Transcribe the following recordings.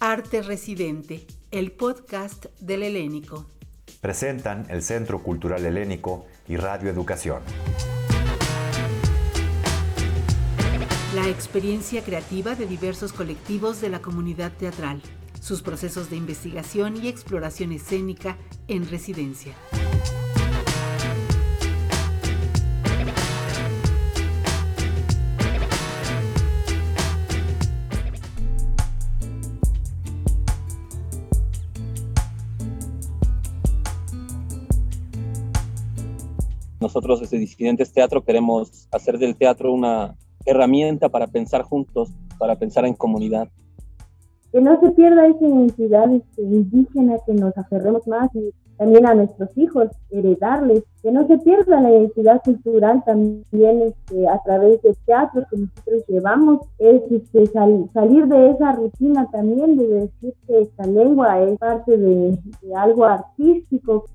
Arte Residente, el podcast del Helénico. Presentan el Centro Cultural Helénico y Radio Educación. La experiencia creativa de diversos colectivos de la comunidad teatral, sus procesos de investigación y exploración escénica en residencia. Nosotros desde Disidentes Teatro queremos hacer del teatro una herramienta para pensar juntos, para pensar en comunidad. Que no se pierda esa identidad este, indígena, que nos aferremos más y también a nuestros hijos, heredarles, que no se pierda la identidad cultural también este, a través del teatro que nosotros llevamos, es este, salir de esa rutina también de decir que esta lengua es parte de algo artístico.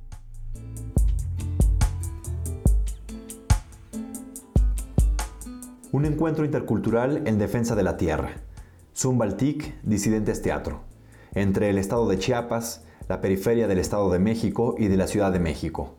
Un encuentro intercultural en defensa de la tierra. Zumbaltic, Disidentes Teatro. Entre el estado de Chiapas, la periferia del Estado de México y de la Ciudad de México.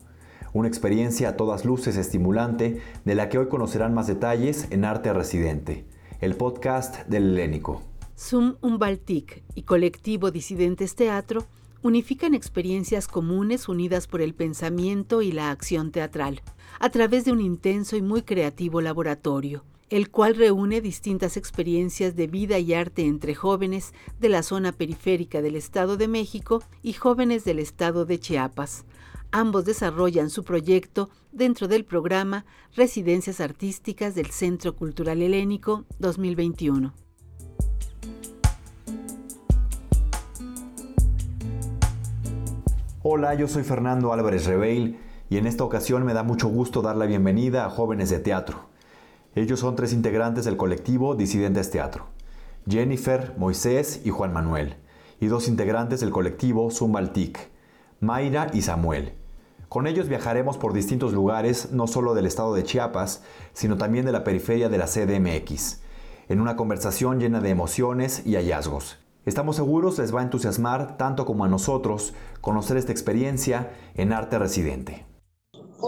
Una experiencia a todas luces estimulante de la que hoy conocerán más detalles en Arte Residente, el podcast del Helénico. Zoom Umbaltic y Colectivo Disidentes Teatro unifican experiencias comunes unidas por el pensamiento y la acción teatral, a través de un intenso y muy creativo laboratorio el cual reúne distintas experiencias de vida y arte entre jóvenes de la zona periférica del Estado de México y jóvenes del Estado de Chiapas. Ambos desarrollan su proyecto dentro del programa Residencias Artísticas del Centro Cultural Helénico 2021. Hola, yo soy Fernando Álvarez Reveil y en esta ocasión me da mucho gusto dar la bienvenida a Jóvenes de Teatro ellos son tres integrantes del colectivo Disidentes Teatro, Jennifer, Moisés y Juan Manuel, y dos integrantes del colectivo Zumbaltic, Mayra y Samuel. Con ellos viajaremos por distintos lugares, no solo del estado de Chiapas, sino también de la periferia de la CDMX, en una conversación llena de emociones y hallazgos. Estamos seguros les va a entusiasmar tanto como a nosotros conocer esta experiencia en Arte Residente.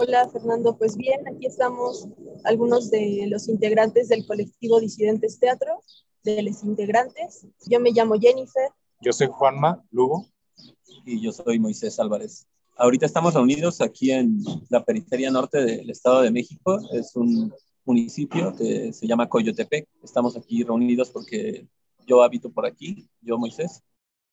Hola Fernando, pues bien, aquí estamos algunos de los integrantes del colectivo Disidentes Teatro, de los integrantes. Yo me llamo Jennifer. Yo soy Juanma Lugo. Y yo soy Moisés Álvarez. Ahorita estamos reunidos aquí en la periferia norte del Estado de México. Es un municipio que se llama Coyotepec. Estamos aquí reunidos porque yo habito por aquí, yo Moisés,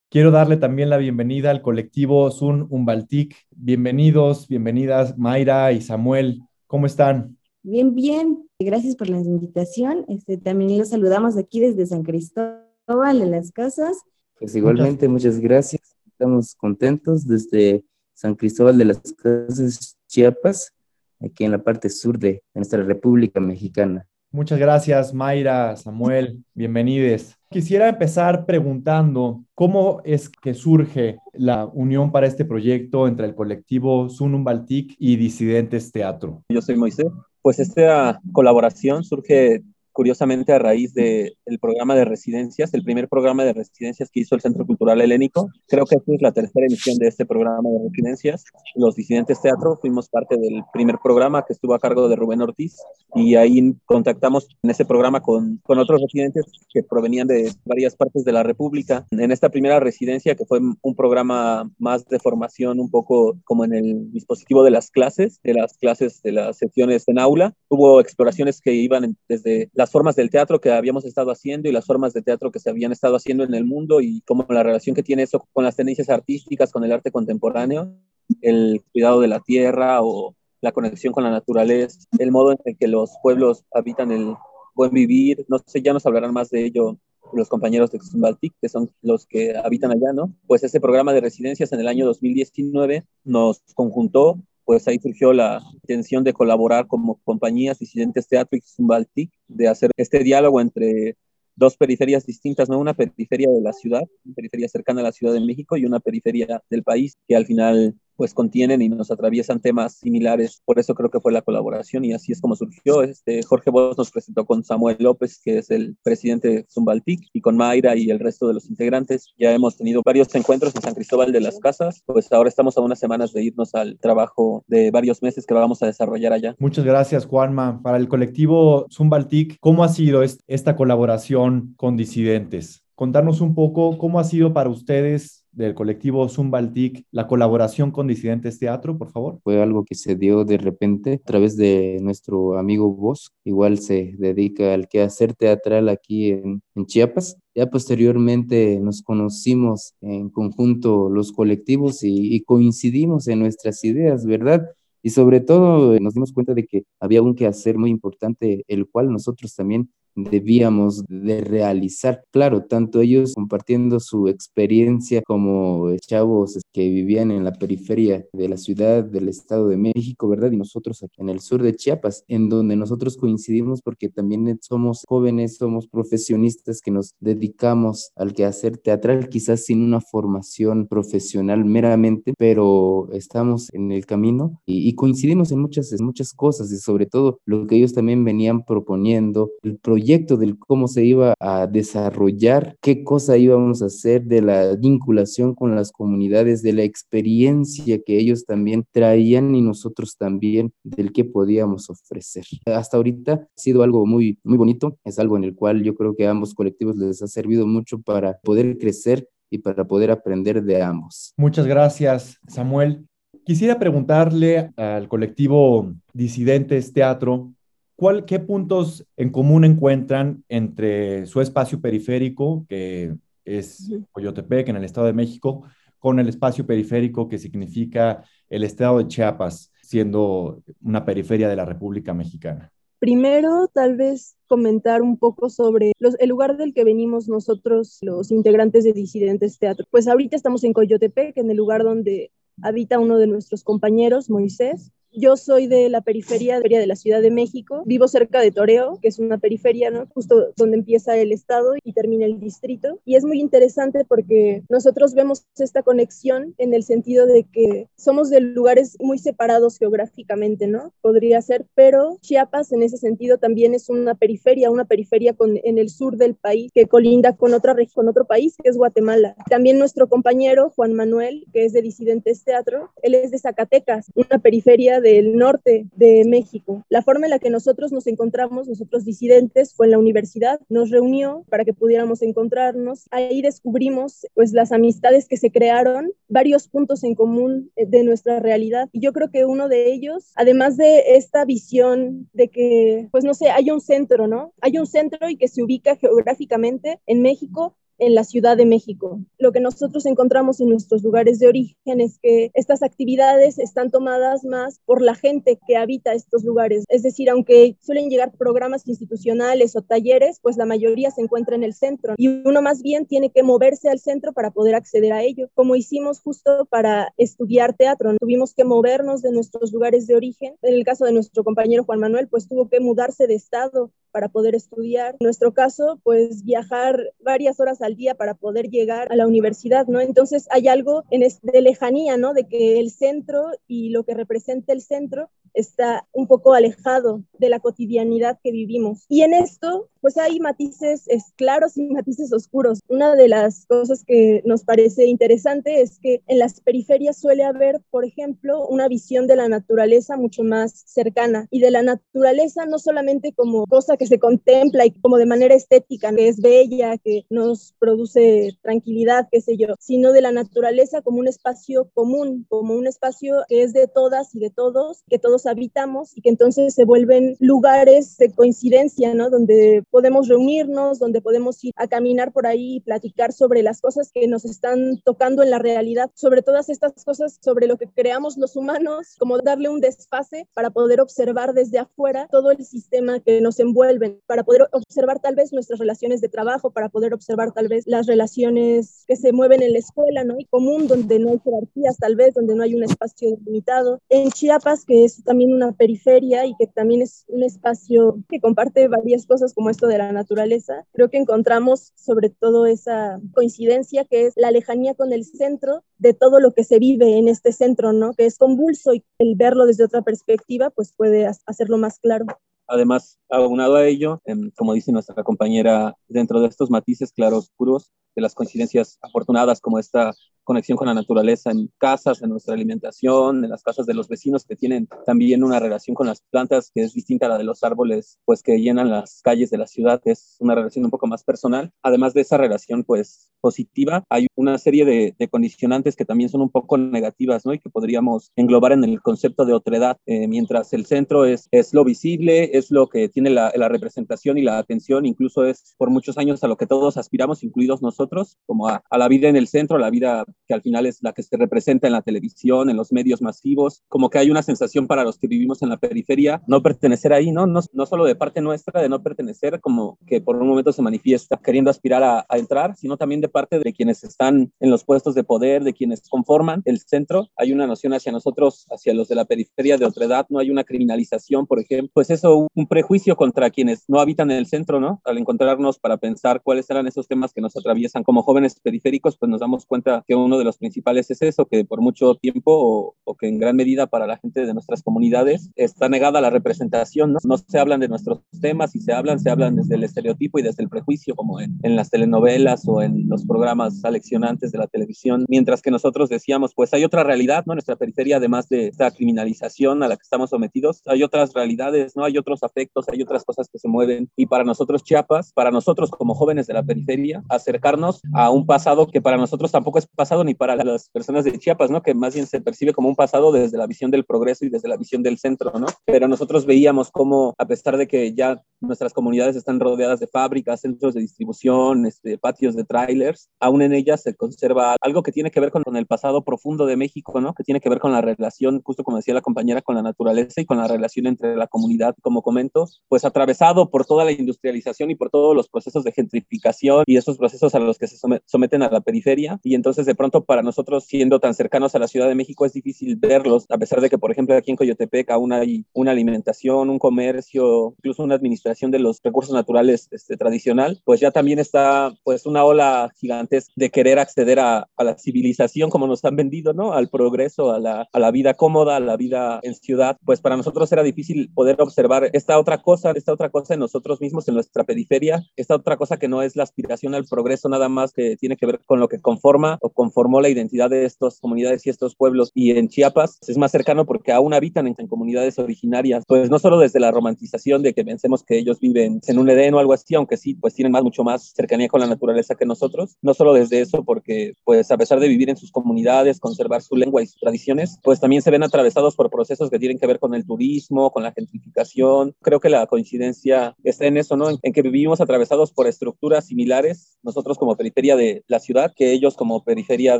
Quiero darle también la bienvenida al colectivo Sun Umbaltic. Bienvenidos, bienvenidas Mayra y Samuel. ¿Cómo están? Bien, bien. Gracias por la invitación. Este, también los saludamos aquí desde San Cristóbal de las Casas. Pues igualmente, muchas gracias. Estamos contentos desde San Cristóbal de las Casas, Chiapas, aquí en la parte sur de nuestra República Mexicana. Muchas gracias, Mayra, Samuel, bienvenidos. Quisiera empezar preguntando cómo es que surge la unión para este proyecto entre el colectivo Sunum Baltic y Disidentes Teatro. Yo soy Moisés. Pues esta colaboración surge curiosamente a raíz del programa de residencias, el primer programa de residencias que hizo el Centro Cultural Helénico. Creo que esta es la tercera emisión de este programa de residencias. Los disidentes teatro fuimos parte del primer programa que estuvo a cargo de Rubén Ortiz y ahí contactamos en ese programa con, con otros residentes que provenían de varias partes de la República. En esta primera residencia, que fue un programa más de formación, un poco como en el dispositivo de las clases, de las clases de las secciones en aula, hubo exploraciones que iban desde la las formas del teatro que habíamos estado haciendo y las formas de teatro que se habían estado haciendo en el mundo y cómo la relación que tiene eso con las tendencias artísticas, con el arte contemporáneo, el cuidado de la tierra o la conexión con la naturaleza, el modo en el que los pueblos habitan el buen vivir, no sé, ya nos hablarán más de ello los compañeros de Xumbaltic, que son los que habitan allá, ¿no? Pues ese programa de residencias en el año 2019 nos conjuntó pues ahí surgió la intención de colaborar como compañías disidentes teatro y de hacer este diálogo entre dos periferias distintas, ¿no? Una periferia de la ciudad, una periferia cercana a la Ciudad de México y una periferia del país, que al final pues contienen y nos atraviesan temas similares. Por eso creo que fue la colaboración y así es como surgió. Este, Jorge Bosch nos presentó con Samuel López, que es el presidente de Zumbaltic, y con Mayra y el resto de los integrantes. Ya hemos tenido varios encuentros en San Cristóbal de las Casas, pues ahora estamos a unas semanas de irnos al trabajo de varios meses que vamos a desarrollar allá. Muchas gracias, Juanma. Para el colectivo Zumbaltic, ¿cómo ha sido esta colaboración con disidentes? Contarnos un poco cómo ha sido para ustedes del colectivo Zumbaltic la colaboración con Disidentes Teatro, por favor? Fue algo que se dio de repente a través de nuestro amigo Vos, igual se dedica al quehacer teatral aquí en, Chiapas. Ya posteriormente nos conocimos en conjunto los colectivos y, y coincidimos en nuestras ideas, ¿verdad? Y sobre todo nos dimos cuenta de que había un quehacer muy importante, el cual nosotros también debíamos de realizar. Claro, tanto ellos compartiendo su experiencia como chavos que vivían en la periferia de la ciudad del Estado de México, ¿verdad? Y nosotros aquí en el sur de Chiapas, en donde nosotros coincidimos porque también somos jóvenes, somos profesionistas que nos dedicamos al quehacer teatral, quizás sin una formación profesional meramente, pero estamos en el camino y, coincidimos en muchas, en muchas cosas y sobre todo lo que ellos también venían proponiendo, el proyecto proyecto del cómo se iba a desarrollar, qué cosa íbamos a hacer, de la vinculación con las comunidades, de la experiencia que ellos también traían y nosotros también del que podíamos ofrecer. Hasta ahorita ha sido algo muy, muy bonito, es algo en el cual yo creo que a ambos colectivos les ha servido mucho para poder crecer y para poder aprender de ambos. Muchas gracias, Samuel. Quisiera preguntarle al colectivo Disidentes Teatro ¿Cuál, ¿Qué puntos en común encuentran entre su espacio periférico, que es Coyotepec, en el Estado de México, con el espacio periférico que significa el Estado de Chiapas, siendo una periferia de la República Mexicana? Primero, tal vez comentar un poco sobre el lugar del que venimos nosotros, los integrantes de Disidentes Teatro. Pues ahorita estamos en Coyotepec, en el lugar donde habita uno de nuestros compañeros, Moisés. Yo soy de la periferia de la Ciudad de México, vivo cerca de Toreo, que es una periferia, ¿no? Justo donde empieza el estado y termina el distrito. Y es muy interesante porque nosotros vemos esta conexión en el sentido de que somos de lugares muy separados geográficamente, ¿no? Podría ser, pero Chiapas en ese sentido también es una periferia, una periferia con, en el sur del país que colinda con otra con otro país que es Guatemala. También nuestro compañero Juan Manuel, que es de Disidentes Teatro, él es de Zacatecas, una periferia del norte de México. La forma en la que nosotros nos encontramos, nosotros disidentes, fue en la universidad, nos reunió para que pudiéramos encontrarnos. Ahí descubrimos pues las amistades que se crearon, varios puntos en común eh, de nuestra realidad. Y yo creo que uno de ellos, además de esta visión de que, pues no sé, hay un centro, ¿no? Hay un centro y que se ubica geográficamente en México, en la Ciudad de México. Lo que nosotros encontramos en nuestros lugares de origen es que estas actividades están tomadas más por la gente que habita estos lugares. Es decir, aunque suelen llegar programas institucionales o talleres, pues la mayoría se encuentra en el centro y uno más bien tiene que moverse al centro para poder acceder a ello, como hicimos justo para estudiar teatro. Tuvimos que movernos de nuestros lugares de origen. En el caso de nuestro compañero Juan Manuel, pues tuvo que mudarse de estado para poder estudiar. En nuestro caso, pues viajar varias horas al día para poder llegar a la universidad, ¿no? Entonces hay algo en de lejanía, ¿no? De que el centro y lo que representa el centro está un poco alejado de la cotidianidad que vivimos. Y en esto, pues hay matices claros y matices oscuros. Una de las cosas que nos parece interesante es que en las periferias suele haber, por ejemplo, una visión de la naturaleza mucho más cercana y de la naturaleza no solamente como cosa que se contempla y como de manera estética, que es bella, que nos produce tranquilidad, qué sé yo, sino de la naturaleza como un espacio común, como un espacio que es de todas y de todos, que todos habitamos y que entonces se vuelven lugares de coincidencia, ¿no? Donde podemos reunirnos, donde podemos ir a caminar por ahí y platicar sobre las cosas que nos están tocando en la realidad, sobre todas estas cosas, sobre lo que creamos los humanos, como darle un desfase para poder observar desde afuera todo el sistema que nos envuelve, para poder observar tal vez nuestras relaciones de trabajo, para poder observar tal vez las relaciones que se mueven en la escuela, ¿no? Y común, donde no hay jerarquías, tal vez, donde no hay un espacio limitado. En Chiapas, que es también también una periferia y que también es un espacio que comparte varias cosas como esto de la naturaleza. Creo que encontramos sobre todo esa coincidencia que es la lejanía con el centro de todo lo que se vive en este centro, ¿no? Que es convulso y el verlo desde otra perspectiva pues puede hacerlo más claro. Además, aunado a ello, em, como dice nuestra compañera, dentro de estos matices claroscuros, de las coincidencias afortunadas como esta conexión con la naturaleza en casas, en nuestra alimentación, en las casas de los vecinos que tienen también una relación con las plantas que es distinta a la de los árboles, pues que llenan las calles de la ciudad, es una relación un poco más personal. Además de esa relación, pues positiva, hay una serie de, condicionantes que también son un poco negativas, ¿no? Y que podríamos englobar en el concepto de otredad, eh, mientras el centro es, es lo visible, es lo que tiene la, la representación y la atención, incluso es por muchos años a lo que todos aspiramos, incluidos nosotros, como a, a la vida en el centro, la vida que al final es la que se representa en la televisión, en los medios masivos, como que hay una sensación para los que vivimos en la periferia, no pertenecer ahí, ¿no? No, no solo de parte nuestra de no pertenecer, como que por un momento se manifiesta queriendo aspirar a, a entrar, sino también de parte de quienes están en los puestos de poder, de quienes conforman el centro. Hay una noción hacia nosotros, hacia los de la periferia de otra edad, no hay una criminalización, por ejemplo, pues eso, un prejuicio contra quienes no habitan en el centro, ¿no? Al encontrarnos para pensar cuáles eran esos temas que nos atraviesan como jóvenes periféricos, pues nos damos cuenta que uno de los principales es eso, que por mucho tiempo o, que en gran medida para la gente de nuestras comunidades está negada la representación, ¿no? No se hablan de nuestros temas y se hablan, se hablan desde el estereotipo y desde el prejuicio, como en, en las telenovelas o en los programas aleccionantes de la televisión, mientras que nosotros decíamos, pues hay otra realidad, ¿no? En nuestra periferia, además de esta criminalización a la que estamos sometidos, hay otras realidades, ¿no? Hay otros afectos, hay otras cosas que se mueven y para nosotros Chiapas, para nosotros como jóvenes de la periferia, acercarnos a un pasado que para nosotros tampoco es pasado ni para las personas de Chiapas, ¿no? Que más bien se percibe como un pasado desde la visión del progreso y desde la visión del centro, ¿no? Pero nosotros veíamos cómo, a pesar de que ya nuestras comunidades están rodeadas de fábricas, centros de distribución, este, patios de trailers, aún en ellas se conserva algo que tiene que ver con, el pasado profundo de México, ¿no? Que tiene que ver con la relación, justo como decía la compañera, con la naturaleza y con la relación entre la comunidad, como comento, pues atravesado por toda la industrialización y por todos los procesos de gentrificación y esos procesos a los que se someten a la periferia. Y entonces, de pronto, para nosotros, siendo tan cercanos a la Ciudad de México, es difícil verlos, a pesar de que, por ejemplo, aquí en Coyotepec aún hay una alimentación, un comercio, incluso una administración de los recursos naturales este, tradicional, pues ya también está pues una ola gigantesca de querer acceder a, a, la civilización como nos han vendido, ¿no? Al progreso, a la, a la vida cómoda, a la vida en ciudad, pues para nosotros era difícil poder observar esta otra cosa, esta otra cosa en nosotros mismos, en nuestra periferia, esta otra cosa que no es la aspiración al progreso nada más que tiene que ver con lo que conforma o conformó la identidad de estas comunidades y estos pueblos. Y en Chiapas es más cercano porque aún habitan en, en comunidades originarias, pues no solo desde la romantización de que pensemos que ellos viven en un Edén o algo así, aunque sí, pues tienen más, mucho más cercanía con la naturaleza que nosotros, no solo desde eso, porque pues a pesar de vivir en sus comunidades, conservar su lengua y sus tradiciones, pues también se ven atravesados por procesos que tienen que ver con el turismo, con la gentrificación. Creo que la coincidencia está en eso, ¿no? En, en que vivimos atravesados por estructuras similares, nosotros como periferia de la ciudad, que ellos como periferia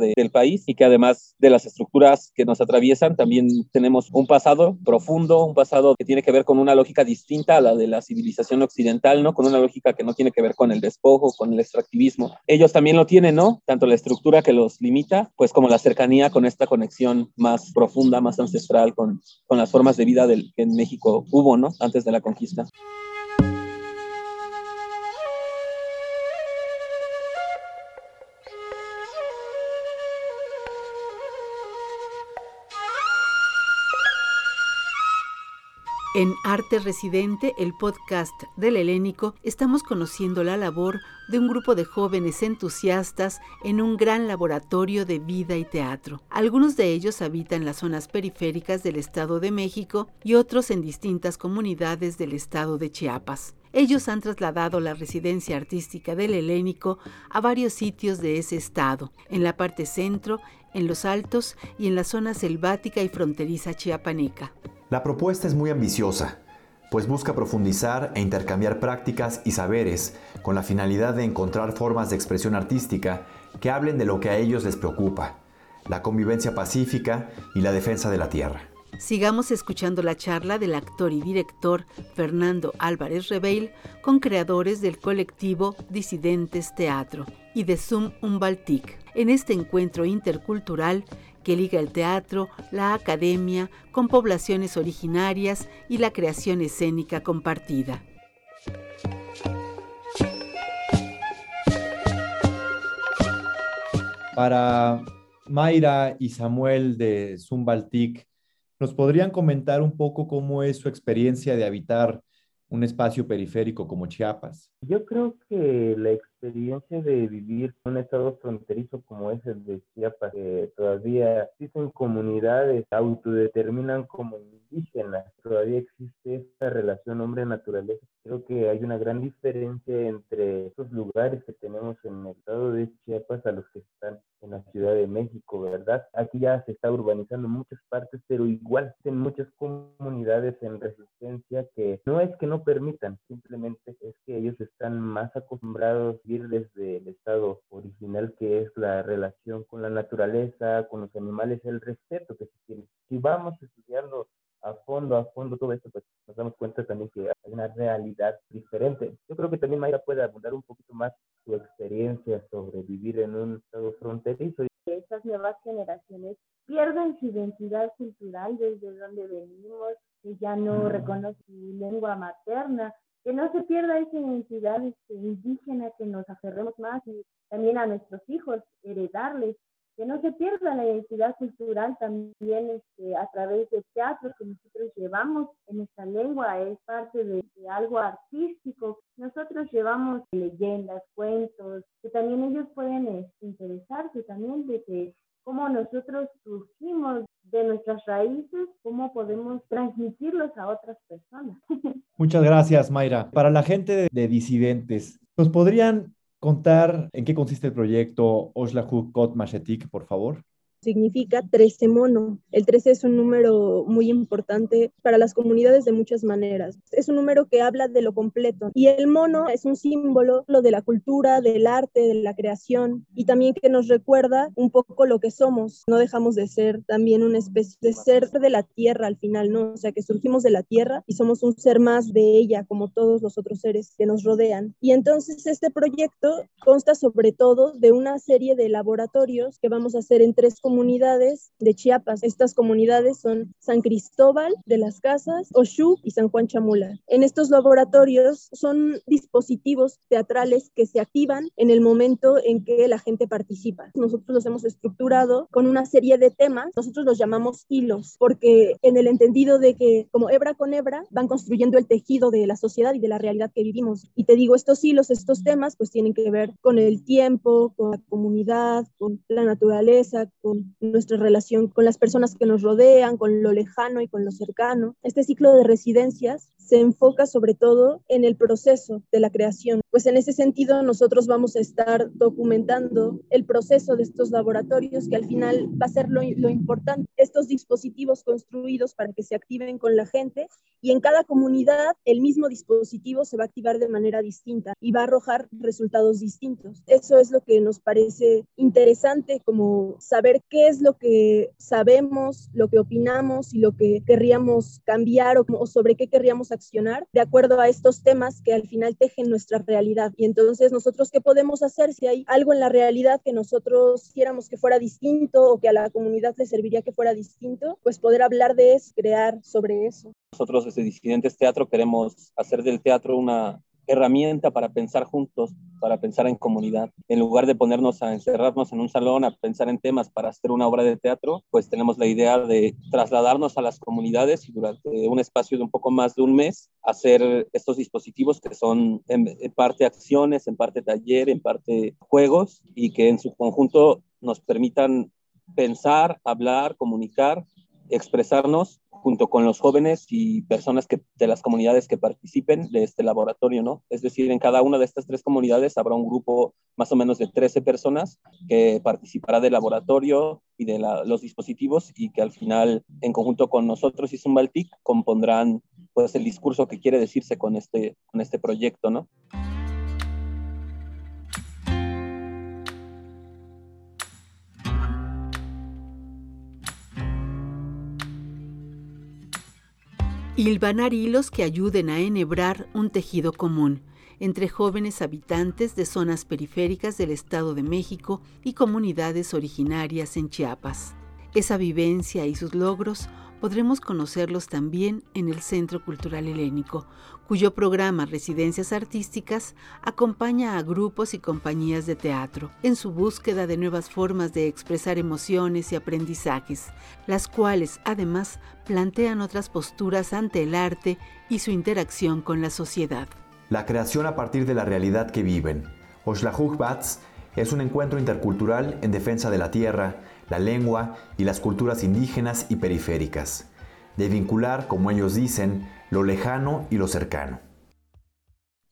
de, del país, y que además de las estructuras que nos atraviesan, también tenemos un pasado profundo, un pasado que tiene que ver con una lógica distinta a la de la civilización occidental, ¿no? Con una lógica que no tiene que ver con el despojo, con el extractivismo. Ellos también lo tienen, ¿no? Tanto la estructura que los limita, pues como la cercanía con esta conexión más profunda, más ancestral con, con las formas de vida del, que en México hubo, ¿no? Antes de la conquista. En Arte Residente, el podcast del Helénico, estamos conociendo la labor de un grupo de jóvenes entusiastas en un gran laboratorio de vida y teatro. Algunos de ellos habitan las zonas periféricas del Estado de México y otros en distintas comunidades del estado de Chiapas. Ellos han trasladado la residencia artística del Helénico a varios sitios de ese estado, en la parte centro, en los altos y en la zona selvática y fronteriza chiapaneca. La propuesta es muy ambiciosa, pues busca profundizar e intercambiar prácticas y saberes con la finalidad de encontrar formas de expresión artística que hablen de lo que a ellos les preocupa, la convivencia pacífica y la defensa de la tierra. Sigamos escuchando la charla del actor y director Fernando Álvarez Rebeil con creadores del colectivo Disidentes Teatro y de Zoom Umbaltic en este encuentro intercultural que liga el teatro, la academia, con poblaciones originarias y la creación escénica compartida. Para Mayra y Samuel de Zumbaltic, ¿nos podrían comentar un poco cómo es su experiencia de habitar un espacio periférico como Chiapas? Yo creo que la experiencia de vivir en un estado fronterizo como es el de Chiapas, que todavía existen comunidades, autodeterminan como indígenas, todavía existe esta relación hombre-naturaleza. Creo que hay una gran diferencia entre esos lugares que tenemos en el estado de Chiapas a los que están en la Ciudad de México, ¿verdad? Aquí ya se está urbanizando muchas partes, pero igual en muchas comunidades en resistencia que no es que no permitan, simplemente es que ellos están más acostumbrados a vivir desde el estado original que es la relación con la naturaleza, con los animales, el respeto que se tiene. Si vamos estudiando a fondo, a fondo todo esto, pues nos damos cuenta también que hay una realidad diferente. Yo creo que también Mayra puede abundar un poquito más su experiencia sobre vivir en un estado fronterizo. Estas nuevas generaciones pierden su identidad cultural desde donde venimos, que ya no reconocen su lengua materna, que no se pierda esa identidad este, indígena, que nos aferremos más y también a nuestros hijos, heredarles que no se pierda la identidad cultural también este, a través del teatro que nosotros llevamos en esta lengua, es parte de, algo artístico. Nosotros llevamos leyendas, cuentos, que también ellos pueden este, interesarse también de que cómo nosotros surgimos de nuestras raíces, cómo podemos transmitirlos a otras personas. Muchas gracias, Mayra. Para la gente de, de disidentes, ¿nos podrían contar en qué consiste el proyecto Oshlahu Kot Mashetik, por favor? Significa 13 mono. El 13 es un número muy importante para las comunidades de muchas maneras. Es un número que habla de lo completo y el mono es un símbolo lo de la cultura, del arte, de la creación y también que nos recuerda un poco lo que somos. No dejamos de ser también una especie de ser de la tierra al final, ¿no? O sea, que surgimos de la tierra y somos un ser más de ella como todos los otros seres que nos rodean. Y entonces este proyecto consta sobre todo de una serie de laboratorios que vamos a hacer en tres comunidades comunidades de Chiapas. Estas comunidades son San Cristóbal de las Casas, Oshú y San Juan Chamula. En estos laboratorios son dispositivos teatrales que se activan en el momento en que la gente participa. Nosotros los hemos estructurado con una serie de temas, nosotros los llamamos hilos, porque en el entendido de que como hebra con hebra van construyendo el tejido de la sociedad y de la realidad que vivimos. Y te digo, estos hilos, estos temas, pues tienen que ver con el tiempo, con la comunidad, con la naturaleza, con nuestra relación con las personas que nos rodean, con lo lejano y con lo cercano. Este ciclo de residencias se enfoca sobre todo en el proceso de la creación, pues en ese sentido nosotros vamos a estar documentando el proceso de estos laboratorios que al final va a ser lo, lo importante, estos dispositivos construidos para que se activen con la gente y en cada comunidad el mismo dispositivo se va a activar de manera distinta y va a arrojar resultados distintos. Eso es lo que nos parece interesante como saber qué es lo que sabemos, lo que opinamos y lo que querríamos cambiar o, sobre qué querríamos accionar de acuerdo a estos temas que al final tejen nuestra realidad. Y entonces nosotros qué podemos hacer si hay algo en la realidad que nosotros quisiéramos que fuera distinto o que a la comunidad le serviría que fuera distinto, pues poder hablar de eso, crear sobre eso. Nosotros desde Disidentes Teatro queremos hacer del teatro una herramienta para pensar juntos, para pensar en comunidad. En lugar de ponernos a encerrarnos en un salón a pensar en temas para hacer una obra de teatro, pues tenemos la idea de trasladarnos a las comunidades y durante un espacio de un poco más de un mes hacer estos dispositivos que son en, parte acciones, en parte taller, en parte juegos y que en su conjunto nos permitan pensar, hablar, comunicar, expresarnos junto con los jóvenes y personas de las comunidades que participen de este laboratorio, ¿no? Es decir, en cada una de estas tres comunidades habrá un grupo más o menos de 13 personas que participará del laboratorio y de los dispositivos y que al final, en conjunto con nosotros y Zumbaltic, compondrán pues el discurso que quiere decirse con este, con este proyecto, ¿no? Hilvanar hilos que ayuden a enhebrar un tejido común entre jóvenes habitantes de zonas periféricas del Estado de México y comunidades originarias en Chiapas. Esa vivencia y sus logros podremos conocerlos también en el Centro Cultural Helénico, cuyo programa Residencias Artísticas acompaña a grupos y compañías de teatro en su búsqueda de nuevas formas de expresar emociones y aprendizajes, las cuales además plantean otras posturas ante el arte y su interacción con la sociedad. La creación a partir de la realidad que viven. Oshlahuk Bats es un encuentro intercultural en defensa de la tierra, la lengua y las culturas indígenas y periféricas, de vincular, como ellos dicen, lo lejano y lo cercano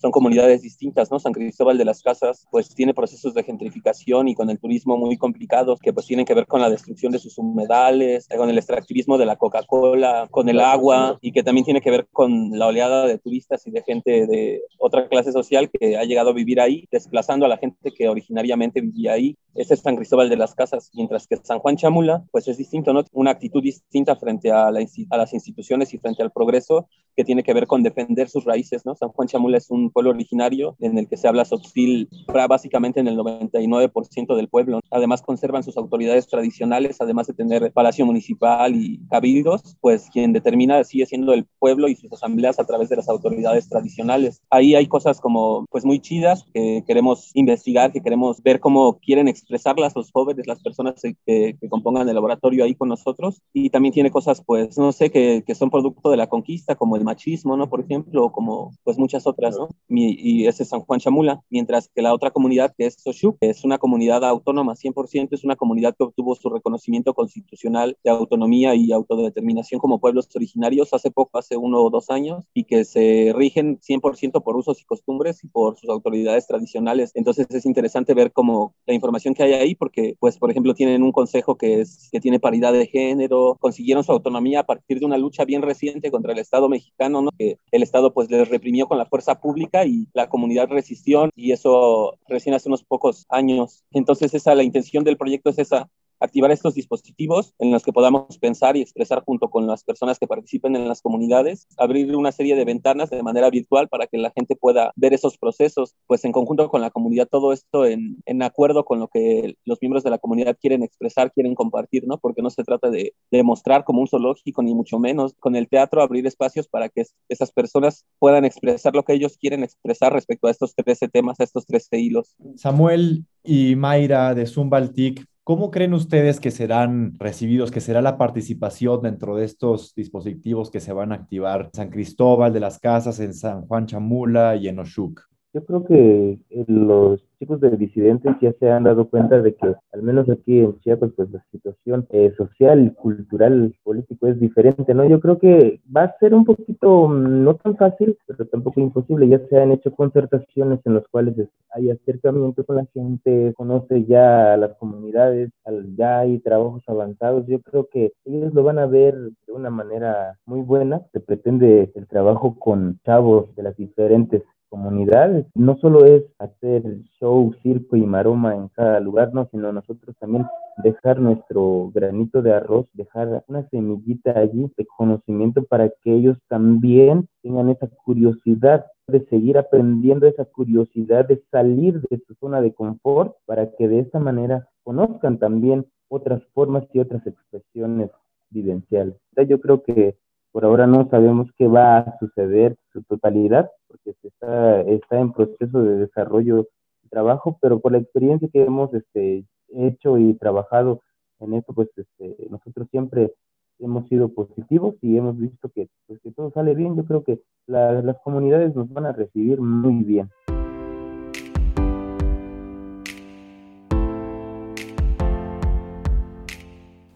son comunidades distintas, ¿no? San Cristóbal de las Casas pues tiene procesos de gentrificación y con el turismo muy complicados que pues tienen que ver con la destrucción de sus humedales, con el extractivismo de la Coca-Cola, con el agua y que también tiene que ver con la oleada de turistas y de gente de otra clase social que ha llegado a vivir ahí, desplazando a la gente que originariamente vivía ahí. Ese es San Cristóbal de las Casas, mientras que San Juan Chamula pues es distinto, ¿no? Una actitud distinta frente a, a las instituciones y frente al progreso que tiene que ver con defender sus raíces, ¿no? San Juan Chamula es un pueblo originario en el que se habla sotzil básicamente en el 99% del pueblo. Además conservan sus autoridades tradicionales, además de tener palacio municipal y cabildos, pues quien determina sigue siendo el pueblo y sus asambleas a través de las autoridades tradicionales. Ahí hay cosas como pues muy chidas que queremos investigar, que queremos ver cómo quieren expresarlas los jóvenes, las personas que, que compongan el laboratorio ahí con nosotros. Y también tiene cosas pues no sé que, que son producto de la conquista, como el machismo, ¿no? Por ejemplo, o como pues muchas otras, ¿no? y ese es San Juan Chamula, mientras que la otra comunidad que es Soshu, es una comunidad autónoma 100%, es una comunidad que obtuvo su reconocimiento constitucional de autonomía y autodeterminación como pueblos originarios hace poco, hace uno o dos años, y que se rigen 100% por usos y costumbres y por sus autoridades tradicionales. Entonces es interesante ver como la información que hay ahí, porque, pues, por ejemplo, tienen un consejo que, es, que tiene paridad de género, consiguieron su autonomía a partir de una lucha bien reciente contra el Estado mexicano, ¿no? que el Estado pues les reprimió con la fuerza pública y la comunidad resistió y eso recién hace unos pocos años. Entonces esa, la intención del proyecto es esa, activar estos dispositivos en los que podamos pensar y expresar junto con las personas que participen en las comunidades, abrir una serie de ventanas de manera virtual para que la gente pueda ver esos procesos, pues en conjunto con la comunidad, todo esto en, acuerdo con lo que los miembros de la comunidad quieren expresar, quieren compartir, ¿no? Porque no se trata de demostrar como un zoológico, ni mucho menos. Con el teatro abrir espacios para que esas personas puedan expresar lo que ellos quieren expresar respecto a estos 13 temas, a estos 13 hilos. Samuel y Mayra de Zumbaltic ¿Cómo creen ustedes que serán recibidos, que será la participación dentro de estos dispositivos que se van a activar en San Cristóbal de las Casas, en San Juan Chamula y en Oshuk? Yo creo que eh, los chicos de disidentes ya se han dado cuenta de que, al menos aquí en Chiapas, pues la situación eh, social, cultural, político es diferente, ¿no? Yo creo que va a ser un poquito, mm, no tan fácil, pero tampoco imposible. Ya se han hecho concertaciones en las cuales hay acercamiento con la gente, conoce ya a las comunidades, ya hay trabajos avanzados. Yo creo que ellos lo van a ver de una manera muy buena. Se pretende el trabajo con chavos de las diferentes comunidades. No solo es hacer show, circo y maroma en cada lugar, no, sino nosotros también dejar nuestro granito de arroz, dejar una semillita allí de conocimiento para que ellos también tengan esa curiosidad de seguir aprendiendo, esa curiosidad de salir de su zona de confort para que de esta manera conozcan también otras formas y otras expresiones vivenciales. Yo creo que por ahora no sabemos qué va a suceder su totalidad, porque está, está en proceso de desarrollo de trabajo, pero por la experiencia que hemos este, hecho y trabajado en esto, pues este, nosotros siempre hemos sido positivos y hemos visto que, pues, que todo sale bien. Yo creo que las comunidades nos van a recibir muy bien.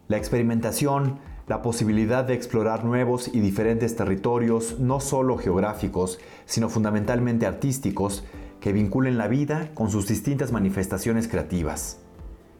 La experimentación la posibilidad de explorar nuevos y diferentes territorios, no solo geográficos, sino fundamentalmente artísticos, que vinculen la vida con sus distintas manifestaciones creativas.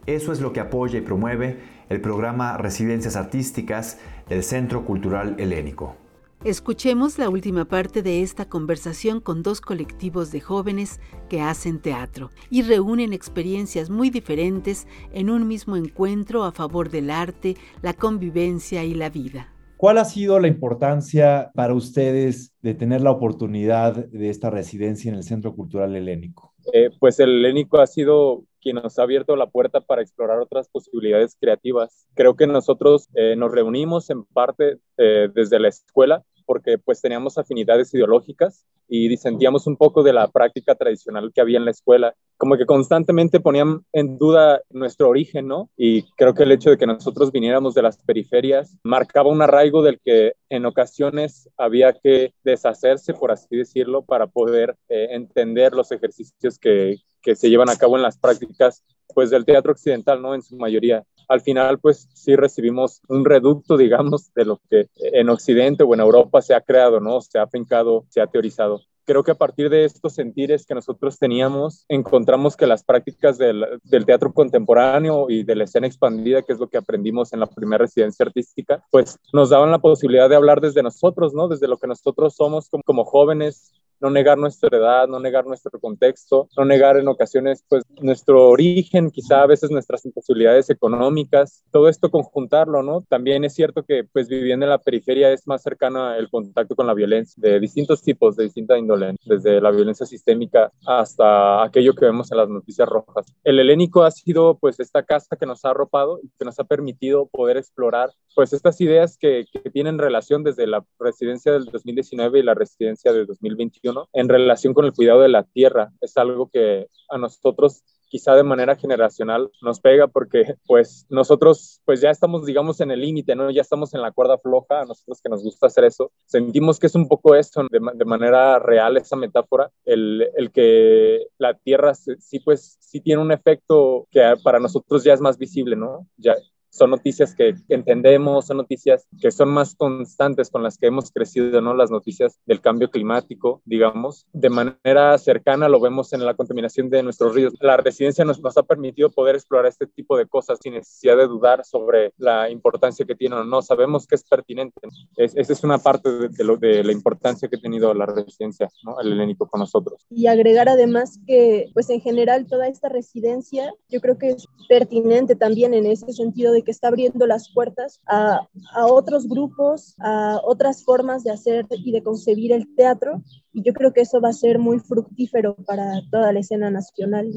Eso es lo que apoya y promueve el programa Residencias Artísticas del Centro Cultural Helénico. Escuchemos la última parte de esta conversación con dos colectivos de jóvenes que hacen teatro y reúnen experiencias muy diferentes en un mismo encuentro a favor del arte, la convivencia y la vida. ¿Cuál ha sido la importancia para ustedes de tener la oportunidad de esta residencia en el Centro Cultural Helénico? Eh, pues el Helénico ha sido quien nos ha abierto la puerta para explorar otras posibilidades creativas. Creo que nosotros eh, nos reunimos en parte eh, desde la escuela porque pues teníamos afinidades ideológicas y disentíamos un poco de la práctica tradicional que había en la escuela. Como que constantemente ponían en duda nuestro origen, ¿no? Y creo que el hecho de que nosotros viniéramos de las periferias marcaba un arraigo del que en ocasiones había que deshacerse, por así decirlo, para poder eh, entender los ejercicios que, que se llevan a cabo en las prácticas pues del teatro occidental, ¿no? En su mayoría al final pues sí recibimos un reducto, digamos, de lo que en Occidente o en Europa se ha creado, ¿no? Se ha fincado, se ha teorizado creo que a partir de estos sentires que nosotros teníamos, encontramos que las prácticas del, teatro contemporáneo y de la escena expandida, que es lo que aprendimos en la primera residencia artística, pues nos daban la posibilidad de hablar desde nosotros, ¿no? Desde lo que nosotros somos como jóvenes, no negar nuestra edad, no negar nuestro contexto, no negar en ocasiones pues nuestro origen, quizá a veces nuestras imposibilidades económicas, todo esto conjuntarlo, ¿no? También es cierto que pues viviendo en la periferia es más cercano el contacto con la violencia de distintos tipos, de distinta índole, desde la violencia sistémica hasta aquello que vemos en las noticias rojas. El helénico ha sido pues esta casa que nos ha arropado y que nos ha permitido poder explorar pues estas ideas que, que tienen relación desde la residencia del 2019 y la residencia del 2021 en relación con el cuidado de la tierra. Es algo que a nosotros quizá de manera generacional nos pega porque pues nosotros pues ya estamos digamos en el límite, ¿no? Ya estamos en la cuerda floja, a nosotros que nos gusta hacer eso, sentimos que es un poco eso, de, de manera real esa metáfora, el, el, que la tierra sí pues sí tiene un efecto que para nosotros ya es más visible, ¿no? Ya, son noticias que entendemos, son noticias que son más constantes con las que hemos crecido, ¿no? Las noticias del cambio climático, digamos, de manera cercana lo vemos en la contaminación de nuestros ríos. La residencia nos, nos ha permitido poder explorar este tipo de cosas sin necesidad de dudar sobre la importancia que tiene o no. Sabemos que es pertinente. Es, esa es una parte de, de, lo, de la importancia que ha tenido la residencia, ¿no? El helénico con nosotros. Y agregar además que, pues en general, toda esta residencia, yo creo que es pertinente también en ese sentido que está abriendo las puertas a, otros grupos, a otras formas de hacer y de concebir el teatro. Y yo creo que eso va a ser muy fructífero para toda la escena nacional.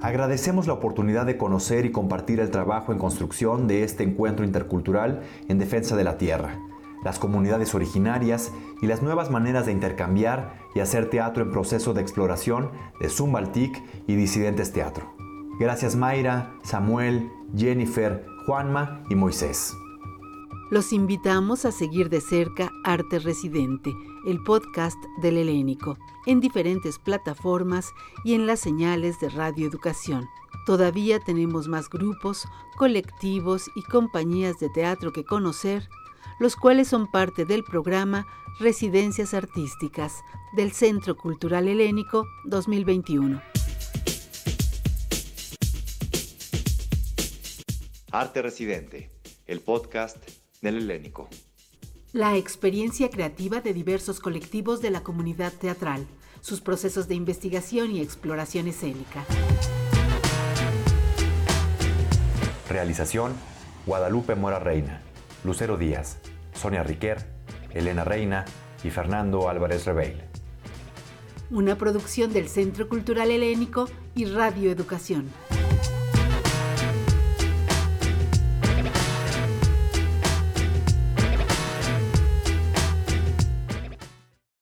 Agradecemos la oportunidad de conocer y compartir el trabajo en construcción de este encuentro intercultural en defensa de la tierra las comunidades originarias y las nuevas maneras de intercambiar y hacer teatro en proceso de exploración de Zumbaltic y Disidentes Teatro. Gracias Mayra, Samuel, Jennifer, Juanma y Moisés. Los invitamos a seguir de cerca Arte Residente, el podcast del Helénico, en diferentes plataformas y en las señales de Radio Educación. Todavía tenemos más grupos, colectivos y compañías de teatro que conocer los cuales son parte del programa Residencias Artísticas del Centro Cultural Helénico 2021. Arte Residente, el podcast del Helénico. La experiencia creativa de diversos colectivos de la comunidad teatral, sus procesos de investigación y exploración escénica. Realización, Guadalupe Mora Reina. Lucero Díaz, Sonia Riquer, Elena Reina y Fernando Álvarez Rebeil. Una producción del Centro Cultural Helénico y Radio Educación.